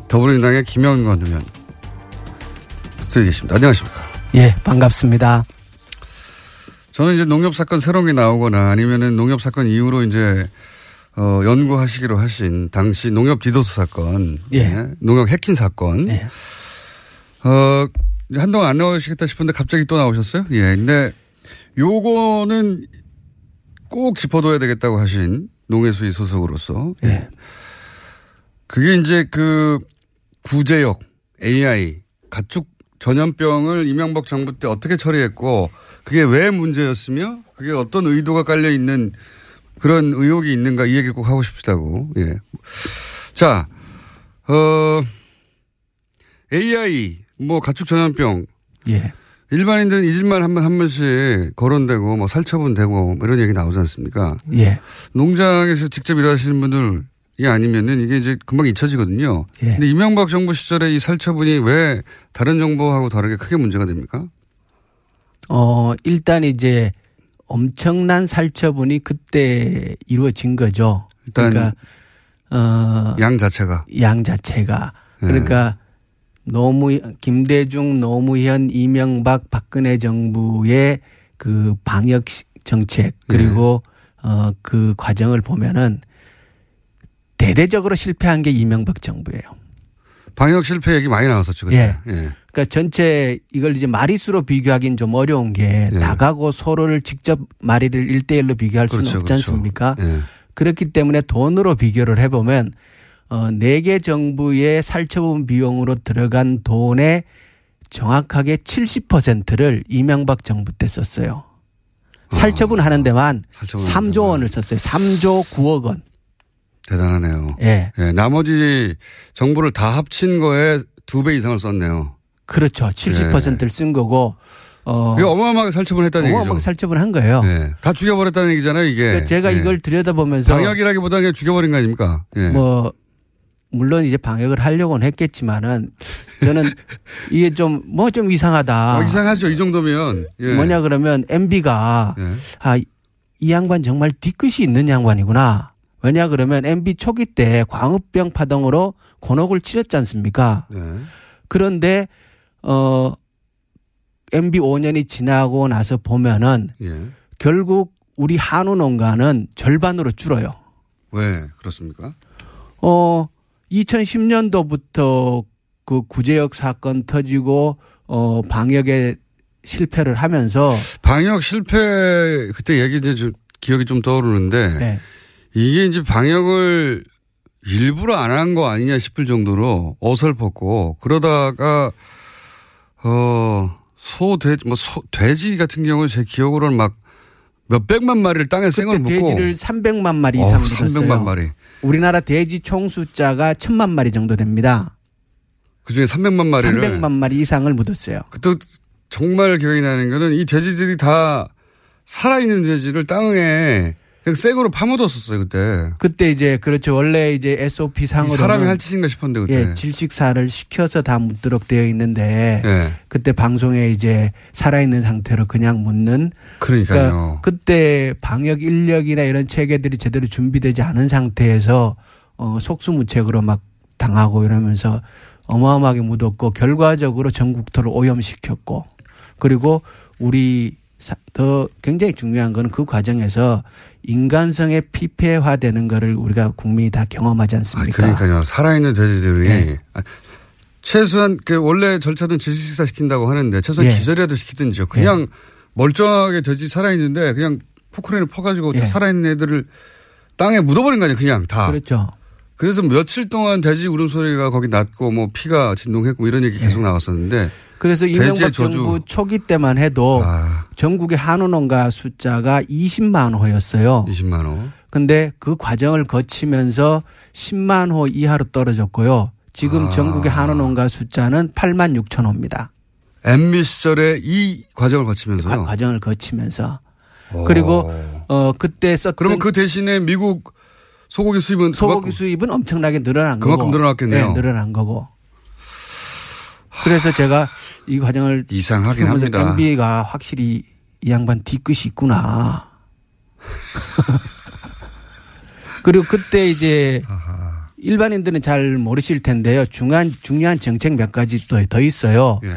더불어민주당의 김영건 의원 스튜디오에 계십니다. 안녕하십니까. 예, 반갑습니다. 저는 이제 농협 사건 새로운 게 나오거나 아니면은 농협 사건 이후로 이제 어, 연구하시기로 하신 당시 농협 디도스 사건, 예. 농협 해킹 사건, 어, 이제 한동안 안 나오시겠다 싶은데 갑자기 또 나오셨어요? 예. 근데 요거는 꼭 짚어둬야 되겠다고 하신 농해수위 소속으로서. 예. 그게 이제 그 구제역, AI, 가축 전염병을 이명박 정부 때 어떻게 처리했고 그게 왜 문제였으며 그게 어떤 의도가 깔려 있는 그런 의혹이 있는가 이 얘기를 꼭 하고 싶다고. 예. 자, 어, AI, 뭐 가축 전염병. 예. 일반인들은 잊을만 하면 한 번씩 거론되고 뭐 살처분되고 뭐 이런 얘기 나오지 않습니까? 예. 농장에서 직접 일하시는 분들이 아니면은 이게 이제 금방 잊혀지거든요. 예. 근데 이명박 정부 시절에 이 살처분이 왜 다른 정부하고 다르게 크게 문제가 됩니까? 어, 일단 이제 엄청난 살처분이 그때 이루어진 거죠. 일단 그러니까 어, 양 자체가 양 자체가 예. 그러니까 노무 김대중 노무현 이명박 박근혜 정부의 그 방역 시- 정책 그리고 어그 과정을 보면은 대대적으로 실패한 게 이명박 정부예요. 방역 실패 얘기 많이 나왔었죠. 그때. 예. 예. 그러니까 전체 이걸 이제 마리수로 비교하기는 좀 어려운 게 예. 닭하고 소를 직접 마리를 1대1로 비교할 수는 그렇죠, 없지 그렇죠. 않습니까? 예. 그렇기 때문에 돈으로 비교를 해보면 어, 4개 정부의 살처분 비용으로 들어간 돈의 정확하게 70%를 이명박 정부 때 썼어요. 살처분 하는 데만 아, 살처분 3조 원을 썼어요. 3조 9억 원. 대단하네요. 예. 예, 나머지 정부를 다 합친 거에 두 배 이상을 썼네요. 그렇죠. 70%를 쓴 거고 어 이게 어마어마하게 살처분 했다는 어마어마하게 얘기죠. 살처분 한 거예요. 예. 다 죽여버렸다는 얘기잖아요, 이게. 그러니까 제가 예. 이걸 들여다보면서 방역이라기보다 그냥 죽여버린 거 아닙니까? 예. 뭐 물론 이제 방역을 하려고는 했겠지만은 저는 *laughs* 이게 좀 뭐좀 이상하다. 어, 이상하죠, 이 정도면. 예. 뭐냐 그러면 MB가 예. 아, 이 양반 정말 뒤끝이 있는 양반이구나. 왜냐 그러면 MB 초기 때 광우병 파동으로 곤혹을 치렀지 않습니까? 네. 그런데 어 MB 5년이 지나고 나서 보면은 예. 결국 우리 한우 농가는 절반으로 줄어요. 왜 그렇습니까? 어 2010년도부터 그 구제역 사건 터지고 어 방역에 실패를 하면서 방역 실패 그때 얘기 이제 좀 기억이 좀 떠오르는데 네. 이게 이제 방역을 일부러 안 한 거 아니냐 싶을 정도로 어설펐고 그러다가 어 소 돼지 뭐 소, 돼지 같은 경우 제 기억으로는 막 몇 백만 마리를 땅에 생을 묻고 돼지를 300만 마리 이상 어우, 묻었어요. 300만 마리. 우리나라 돼지 총 숫자가 1000만 마리 정도 됩니다. 그중에 300만 마리를 300만 마리 이상을 묻었어요. 그때 정말 기억이 나는 거는 이 돼지들이 다 살아있는 돼지를 땅에 생으로 파묻었었어요 그때. 그때 이제 그렇죠. 원래 이제 SOP 상으로 사람이 할 짓인가 싶었는데 그때. 예, 질식사를 시켜서 다 묻도록 되어 있는데 예. 그때 방송에 이제 살아있는 상태로 그냥 묻는 그러니까요. 그러니까 그때 방역 인력이나 이런 체계들이 제대로 준비되지 않은 상태에서 어, 속수무책으로 막 당하고 이러면서 어마어마하게 묻었고 결과적으로 전국토를 오염시켰고 그리고 우리 사- 더 굉장히 중요한 거는 그 과정에서 인간성의 피폐화되는 거를 우리가 국민이 다 경험하지 않습니까? 그러니까요. 살아있는 돼지들이 네. 아, 최소한 그 원래 절차는 질식사 시킨다고 하는데 최소한 예. 기절이라도 시키든지요. 그냥 멀쩡하게 돼지 살아있는데 그냥 포크레인을 퍼가지고 다 예. 살아있는 애들을 땅에 묻어버린 거 아니에요. 그냥 다. 그렇죠. 그래서 며칠 동안 돼지 울음소리가 거기 났고 뭐 피가 진동했고 이런 얘기 계속 나왔었는데 그래서 이명박. 정부 초기 때만 해도 전국의 한우 농가 숫자가 20만 호였어요. 20만 호. 근데 그 과정을 거치면서 10만 호 이하로 떨어졌고요. 지금 아. 전국의 한우 농가 숫자는 8만 6천 호입니다. MB 시절에 이 과정을 거치면서요. 과정을 거치면서 그리고 어 그때 썼던 그러면 그 대신에 미국 소고기 수입은 소고기 수입은 엄청나게 늘어난 거고 그만큼 늘어났겠네요. 네, 늘어난 거고. 그래서 제가 이 과정을 이상하긴 합니다. MB가 확실히 이 양반 뒤끝이 있구나. *laughs* 그리고 그때 이제 일반인들은 잘 모르실 텐데요. 중요한 중요한 정책 몇 가지 또 더 있어요. 예.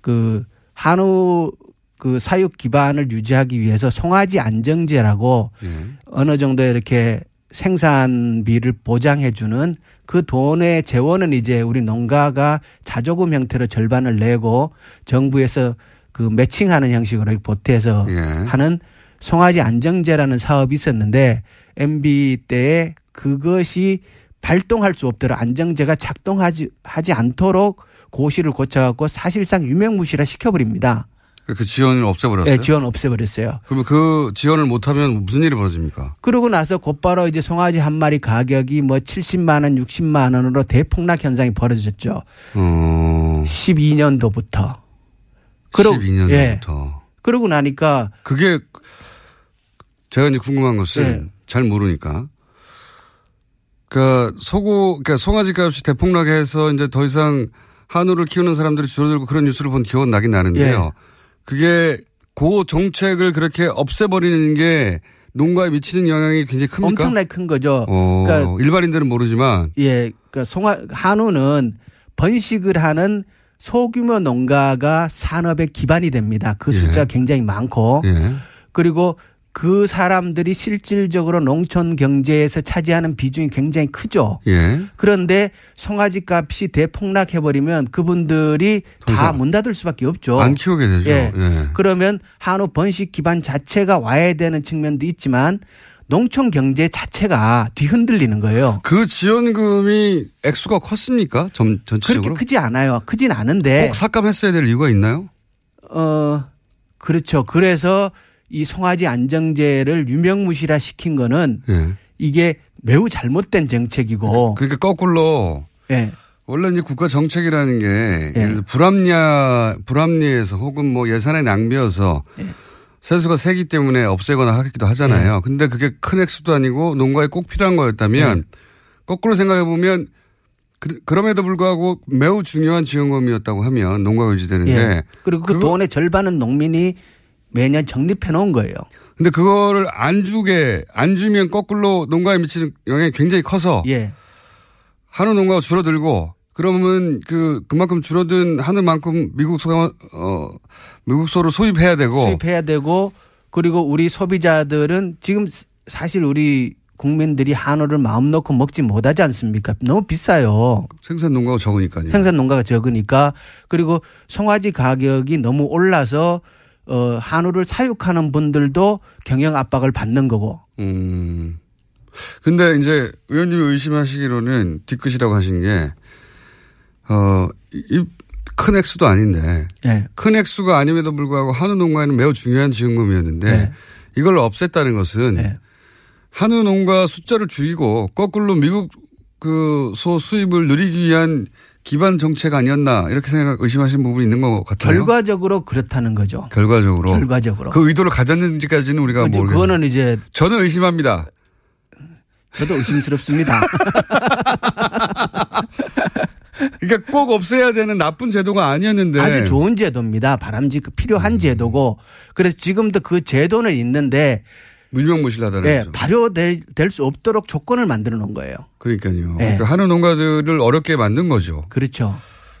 그 한우 그 사육 기반을 유지하기 위해서 송아지 안정제라고 예. 어느 정도 이렇게 생산비를 보장해 주는 그 돈의 재원은 이제 우리 농가가 자조금 형태로 절반을 내고 정부에서 그 매칭하는 형식으로 보태서 예. 하는 송아지 안정제라는 사업이 있었는데 MB 때에 그것이 발동할 수 없도록 안정제가 작동하지 하지 않도록 고시를 고쳐갖고 사실상 유명무실화 시켜버립니다. 그 지원을 없애버렸어요. 네, 지원 없애버렸어요. 그러면 그 지원을 못하면 무슨 일이 벌어집니까? 그러고 나서 곧바로 이제 송아지 한 마리 가격이 뭐 70만 원, 60만 원으로 대폭락 현상이 벌어졌죠. 어. 12년도부터. 그러- 12년도부터. 예. 그러고 나니까 그게 제가 이제 궁금한 것은 네. 잘 모르니까. 그러니까 소고, 그러니까 송아지 값이 대폭락해서 이제 더 이상 한우를 키우는 사람들이 줄어들고 그런 뉴스를 본 기억은 나긴 나는데요. 예. 그게 그 정책을 그렇게 없애버리는 게 농가에 미치는 영향이 굉장히 큽니까? 엄청나게 큰 거죠. 어, 그러니까 일반인들은 모르지만 예, 그러니까 송아 한우는 번식을 하는 소규모 농가가 산업의 기반이 됩니다. 그 예. 숫자가 굉장히 많고 예. 그리고 그 사람들이 실질적으로 농촌 경제에서 차지하는 비중이 굉장히 크죠. 예. 그런데 송아지 값이 대폭락해 버리면 그분들이 더다문 닫을 수밖에 없죠. 안 키우게 되죠. 예. 예. 그러면 한우 번식 기반 자체가 와야 되는 측면도 있지만 농촌 경제 자체가 뒤흔들리는 거예요. 그 지원금이 액수가 컸습니까? 전, 전체적으로? 그렇게 크지 않아요. 크진 않은데. 꼭 삭감했어야 될 이유가 있나요? 어, 그렇죠. 그래서 이 송아지 안정제를 유명무실화 시킨 거는 예. 이게 매우 잘못된 정책이고. 그러니까 거꾸로 예. 원래 이제 국가 정책이라는 게 예를 들어 불합리하 불합리해서 혹은 뭐 예산의 낭비여서 예. 세수가 세기 때문에 없애거나 하기도 하잖아요. 근데 그게 큰 액수도 아니고 농가에 꼭 필요한 거였다면 거꾸로 생각해 보면 그, 그럼에도 불구하고 매우 중요한 지원금이었다고 하면 농가가 유지되는데 예. 그리고 그 돈의 절반은 농민이 매년 적립해 놓은 거예요. 근데 그거를 안 주게 안 주면 거꾸로 농가에 미치는 영향이 굉장히 커서 예. 한우 농가가 줄어들고 그러면 그 그만큼 줄어든 한우만큼 미국 소 어 미국 소를 소입해야 되고 수입해야 되고 그리고 우리 소비자들은 지금 사실 우리 국민들이 한우를 마음 놓고 먹지 못하지 않습니까? 너무 비싸요. 생산 농가가 적으니까요. 생산 농가가 적으니까 그리고 송아지 가격이 너무 올라서 어 한우를 사육하는 분들도 경영 압박을 받는 거고. 음. 근데 이제 의원님이 의심하시기로는 뒤끝이라고 하신 게, 어, 이, 큰 액수도 아닌데, 예. 큰 액수가 아님에도 불구하고 한우 농가에는 매우 중요한 지원금이었는데, 네. 이걸 없앴다는 것은 한우 농가 숫자를 줄이고 거꾸로 미국 그 소 수입을 늘리기 위한 기반 정책 아니었나 이렇게 생각 의심하시는 부분이 있는 것 같아요. 결과적으로 그렇다는 거죠. 결과적으로. 결과적으로. 그 의도를 가졌는지까지는 우리가 그죠. 모르겠어요. 그거는 이제 저는 의심합니다. 저도 의심스럽습니다. *laughs* 그러니까 꼭 없애야 되는 나쁜 제도가 아니었는데 아주 좋은 제도입니다. 바람직 필요한 음. 제도고 그래서 지금도 그 제도는 있는데 무명무실하다는 예, 거죠. 발효될 수 없도록 조건을 만들어 놓은 거예요. 그러니까요. 네. 그러니까 하는 농가들을 어렵게 만든 거죠. 그렇죠.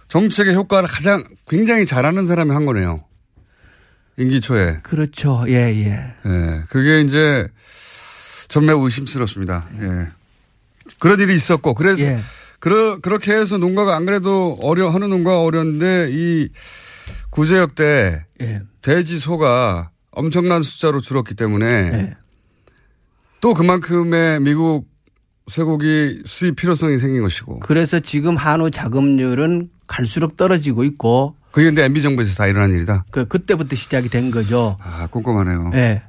정책의 효과를 가장 굉장히 잘하는 사람이 한 거네요. 임기 초에. 그렇죠. 예, 예. 예. 그게 이제 전 매우 의심스럽습니다. 예. 그런 일이 있었고 그래서 예. 그러, 그렇게 해서 농가가 안 그래도 어려 하는 농가가 어려운데 이 구제역 때 예. 돼지 소가 엄청난 숫자로 줄었기 때문에 예. 또 그만큼의 미국 쇠고기 수입 필요성이 생긴 것이고 그래서 지금 한우 자급률은 갈수록 떨어지고 있고 그게 근데 MB 정부에서 다 일어난 일이다. 그 그때부터 시작이 된 거죠. 아 꼼꼼하네요. 예.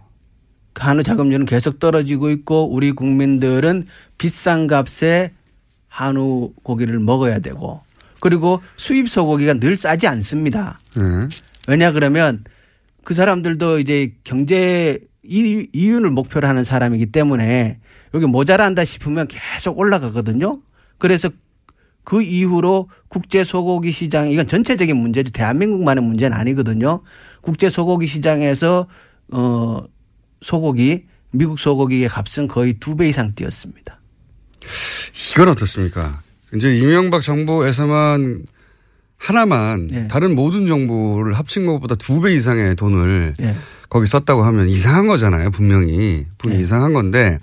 한우 자급률은 계속 떨어지고 있고 우리 국민들은 비싼 값에 한우 고기를 먹어야 되고 그리고 수입 소고기가 늘 싸지 않습니다. 예. 왜냐 그러면 그 사람들도 이제 경제 이- 이윤을 목표로 하는 사람이기 때문에 여기 모자란다 싶으면 계속 올라가거든요. 그래서 그 이후로 국제 소고기 시장 이건 전체적인 문제지 대한민국만의 문제는 아니거든요. 국제 소고기 시장에서 어 소고기 미국 소고기의 값은 거의 두 배 이상 뛰었습니다. 이건 어떻습니까? 이제 이명박 정부에서만 하나만 네. 다른 모든 정부를 합친 것보다 두 배 이상의 돈을 예. 거기 썼다고 하면 이상한 거잖아요. 분명히. 분명히 네. 이상한 건데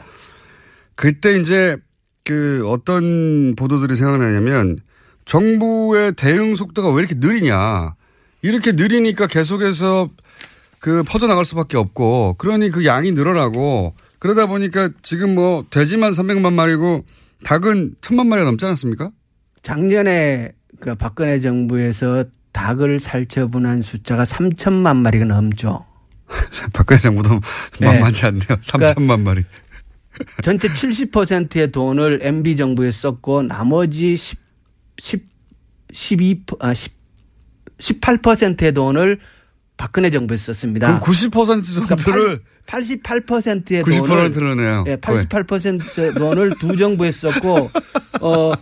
그때 이제 그 어떤 보도들이 생각나냐면 정부의 대응 속도가 왜 이렇게 느리냐. 이렇게 느리니까 계속해서 그 퍼져나갈 수밖에 없고 그러니 그 양이 늘어나고 그러다 보니까 지금 뭐 돼지만 300만 마리고 닭은 1000만 마리가 넘지 않았습니까? 작년에 그 박근혜 정부에서 닭을 살처분한 숫자가 3천만 마리가 넘죠. *laughs* 박근혜 정부도 네. 만만치 않네요. 3천만 마리. 전체 70%의 돈을 MB 정부에 썼고 나머지 10, 10, 12, 아, 10, 18%의 돈을 박근혜 정부에 썼습니다. 그럼 90% 정도를 88%의 90%를 돈을 네요 예, 88%의 돈을 두 정부에 썼고 어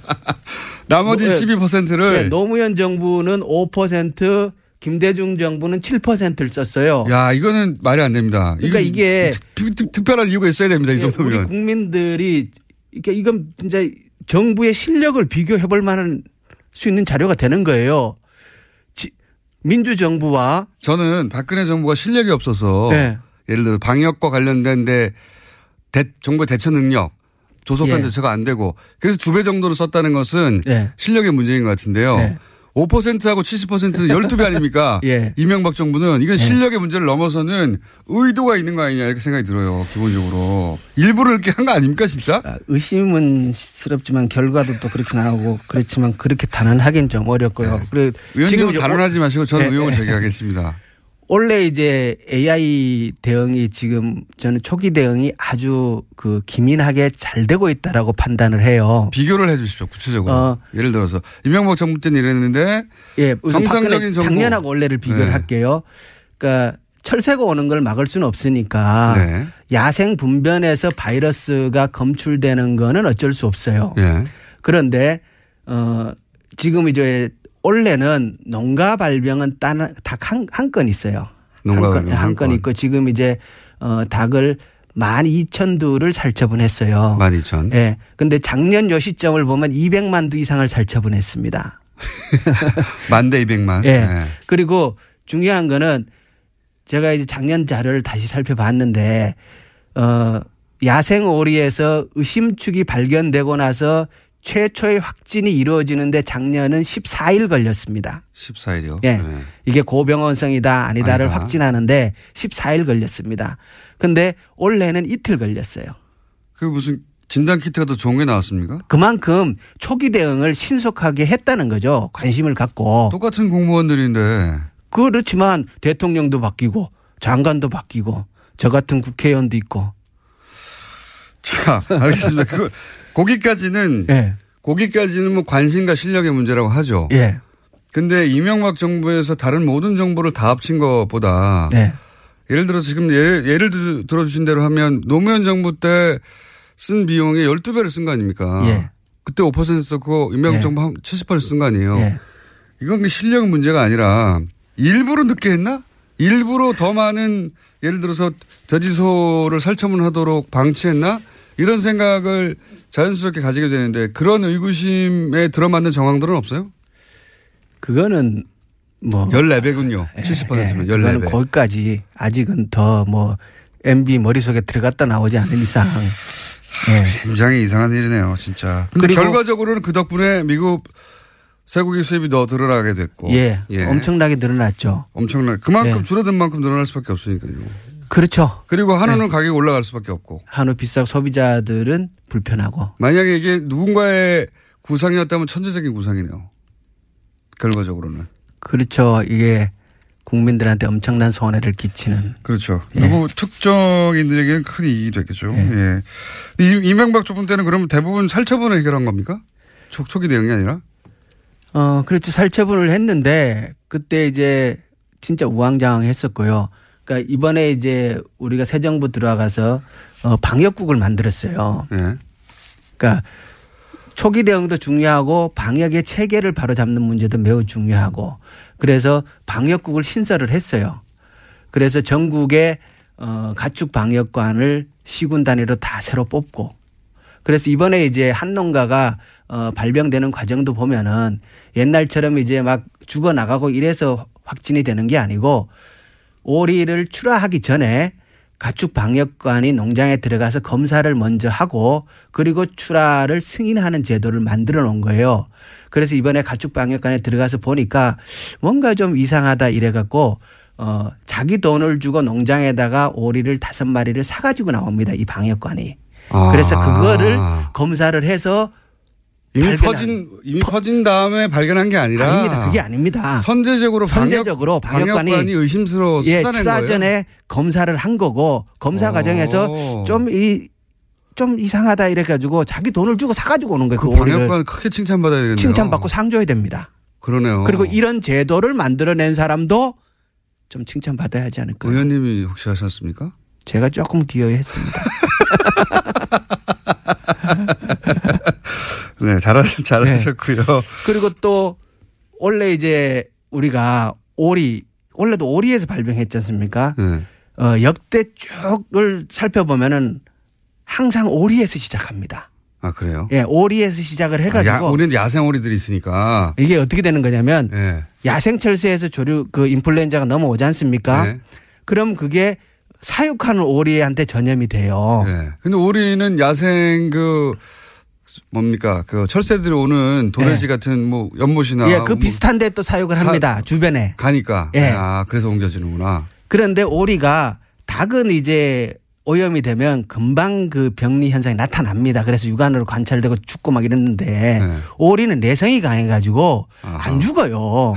*laughs* 나머지 예, 12%를 예, 노무현 정부는 5%, 김대중 정부는 7%를 썼어요. 야, 이거는 말이 안 됩니다. 그러니까 이게 특, 특, 특별한 이유가 있어야 됩니다. 이 예, 우리 정도면. 국민들이 이게 이건 진짜 정부의 실력을 비교해 볼 만한 수 있는 자료가 되는 거예요. 지- 민주정부와 저는 박근혜 정부가 실력이 없어서 네. 예를 들어 방역과 관련된데 대, 정부의 대처 능력 조속한 예. 대처가 안 되고 그래서 두 배 정도를 썼다는 것은 실력의 문제인 것 같은데요. 네. 5%하고 70%는 12배 아닙니까? *laughs* 예. 이명박 정부는 이건 예. 실력의 문제를 넘어서는 의도가 있는 거 아니냐 이렇게 생각이 들어요. 기본적으로. 일부러 이렇게 한 거 아닙니까 진짜? 의심은 스럽지만 결과도 또 그렇게 나오고 그렇지만 그렇게 단언하기는 좀 어렵고요. 그리고 네. 의원님은 이제 단언하지 마시고 저는 예, 의혹을 예. 제기하겠습니다. 원래 이제 AI 대응이 지금 저는 초기 대응이 아주 그 기민하게 잘 되고 있다라고 판단을 해요. 비교를 해 주십시오. 구체적으로. 어. 예를 들어서 이명박 정부 때는 이랬는데 예, 정상적인 정부. 작년하고 올해를 비교를 네. 할게요. 그러니까 철새가 오는 걸 막을 수는 없으니까 네. 야생 분변에서 바이러스가 검출되는 거는 어쩔 수 없어요. 예. 그런데 어 지금 이제 올해는 농가 발병은 딱한한 건 있어요. 농가 한 건, 발병 한한건 건. 있고 지금 이제 어 닭을 12,000두를 살처분했어요. 12,000. 예. 근데 작년 요 시점을 보면 200만 두 이상을 살처분했습니다. *laughs* 만대 200만. 예. 네. 그리고 중요한 거는 제가 이제 작년 자료를 다시 살펴봤는데 어 야생 오리에서 의심축이 발견되고 나서 최초의 확진이 이루어지는데 작년은 14일 걸렸습니다. 14일이요. 예. 네. 이게 고병원성이다 아니다를 아니다. 확진하는데 14일 걸렸습니다. 근데 올해는 이틀 걸렸어요. 그 무슨 진단 키트가 더 좋은 게 나왔습니까? 그만큼 초기 대응을 신속하게 했다는 거죠. 관심을 갖고. 똑같은 공무원들인데. 그렇지만 대통령도 바뀌고 장관도 바뀌고 저 같은 국회의원도 있고. 자, 알겠습니다. 그거 *laughs* 거기까지는 예. 거기까지는 뭐 관심과 실력의 문제라고 하죠. 예. 근데 이명박 정부에서 다른 모든 정보를 다 합친 것보다 네. 예를 들어서 지금 예를, 예를 들- 들어주신 대로 하면 노무현 정부 때 쓴 비용의 12배를 쓴 거 아닙니까? 예. 그때 5% 썼고 이명박 예. 정부 한 70%쓴 거 아니에요? 예. 이건 그 실력 문제가 아니라 일부러 늦게 했나? 일부러 더 많은 예를 들어서 돼지소를 살처분하도록 방치했나? 이런 생각을 자연스럽게 가지게 되는데 그런 의구심에 들어맞는 정황들은 없어요? 그거는 뭐 14배군요. 70%면 그거는 14배. 거기까지 아직은 더 뭐 MB 머릿속에 들어갔다 나오지 않은 이상 예. 굉장히 이상한 일이네요, 진짜. 근데 결과적으로는 그 덕분에 미국 쇠고기 수입이 더 늘어나게 됐고. 예. 엄청나게 늘어났죠. 엄청나. 그만큼 예. 줄어든 만큼 늘어날 수밖에 없으니까요. 그렇죠. 그리고 한우는 예. 가격이 올라갈 수밖에 없고. 한우 비싸고 소비자들은 불편하고 만약에 이게 누군가의 구상이었다면 천재적인 구상이네요. 결과적으로는. 그렇죠. 이게 국민들한테 엄청난 손해를 끼치는 그렇죠. 누구 특정인들에게는 큰 이익이 됐겠죠. 예. 이- 이명박 정부 때는 그러면 대부분 살처분을 해결한 겁니까? 초, 초기 대응이 아니라? 어, 그렇죠. 살처분을 했는데 그때 이제 진짜 우왕좌왕 했었고요. 그러니까 이번에 이제 우리가 새 정부 들어가서 어, 방역국을 만들었어요. 예. 그러니까 초기 대응도 중요하고 방역의 체계를 바로 잡는 문제도 매우 중요하고 그래서 방역국을 신설을 했어요. 그래서 전국에 어, 가축 방역관을 시군 단위로 다 새로 뽑고 그래서 이번에 이제 한 농가가 어, 발병되는 과정도 보면은 옛날처럼 이제 막 죽어 나가고 이래서 확진이 되는 게 아니고 오리를 출하하기 전에 가축 방역관이 농장에 들어가서 검사를 먼저 하고 그리고 출하를 승인하는 제도를 만들어 놓은 거예요. 그래서 이번에 가축 방역관에 들어가서 보니까 뭔가 좀 이상하다 이래 갖고 어 자기 돈을 주고 농장에다가 오리를 다섯 마리를 사 가지고 나옵니다. 이 방역관이. 그래서 아. 그거를 검사를 해서 이미 퍼진 이미 퍼진 다음에 발견한 게 아니라 아닙니다. 그게 아닙니다. 선제적으로 선제적으로 방역, 방역관이, 방역관이 의심스러워 예, 출하 거예요. 전에 검사를 한 거고 검사 오. 과정에서 좀이좀 이상하다 이래 가지고 자기 돈을 주고 사 가지고 오는 거예요. 그 그 방역관 크게 칭찬받아야 되겠네요. 칭찬받고 상 줘야 됩니다. 그러네요. 그리고 이런 제도를 만들어낸 사람도 좀 칭찬받아야 하지 않을까. 의원님이 혹시 하셨습니까? 제가 조금 기여했습니다. *laughs* *laughs* 네, 잘하셨, 잘하셨고요. 그리고 또 원래 이제 우리가 오리 원래도 오리에서 발병했지 않습니까? 네. 어, 역대 쭉을 살펴보면은 항상 오리에서 시작합니다. 아, 그래요? 예, 오리에서 시작을 해가지고 아, 야, 우리는 야생 오리들이 있으니까. 이게 어떻게 되는 거냐면 네. 야생 철새에서 조류 그 인플루엔자가 넘어오지 않습니까? 네. 그럼 그게 사육하는 오리한테 전염이 돼요. 네. 근데 오리는 야생 그 뭡니까 그 철새들이 오는 도래지 같은 뭐 연못이나 예, 그 뭐 비슷한데 또 사육을 사- 합니다. 주변에. 가니까 예. 아 그래서 옮겨지는구나. 그런데 오리가 닭은 이제 오염이 되면 금방 그 병리 현상이 나타납니다. 그래서 육안으로 관찰되고 죽고 막 이랬는데 네. 오리는 내성이 강해가지고 안 죽어요.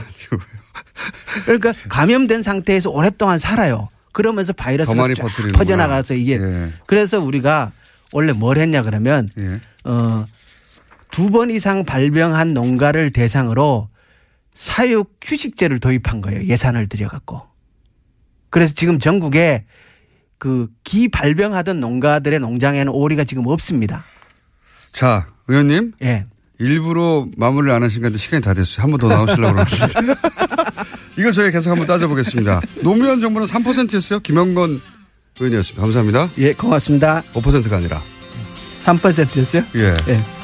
그러니까 감염된 상태에서 오랫동안 살아요. 그러면서 더 바이러스가 많이 쫙 퍼뜨리는구나. 퍼져나가서 이게 예. 그래서 우리가 원래 뭘 했냐 그러면 예. 어, 두 번 이상 발병한 농가를 대상으로 사육 휴식제를 도입한 거예요. 예산을 들여갖고. 그래서 지금 전국에 그 기 발병하던 농가들의 농장에는 오리가 지금 없습니다. 자 의원님. 예. 일부러 마무리를 안 하신 건데 시간이 다 됐어요. 한 번 더 나오시려고 그러는데. *laughs* 이거 저희 계속 한번 따져보겠습니다. 노무현 정부는 3%였어요. 김영건 의원이었습니다. 감사합니다. 예, 고맙습니다. 5%가 아니라. 3%였어요? 예. 예.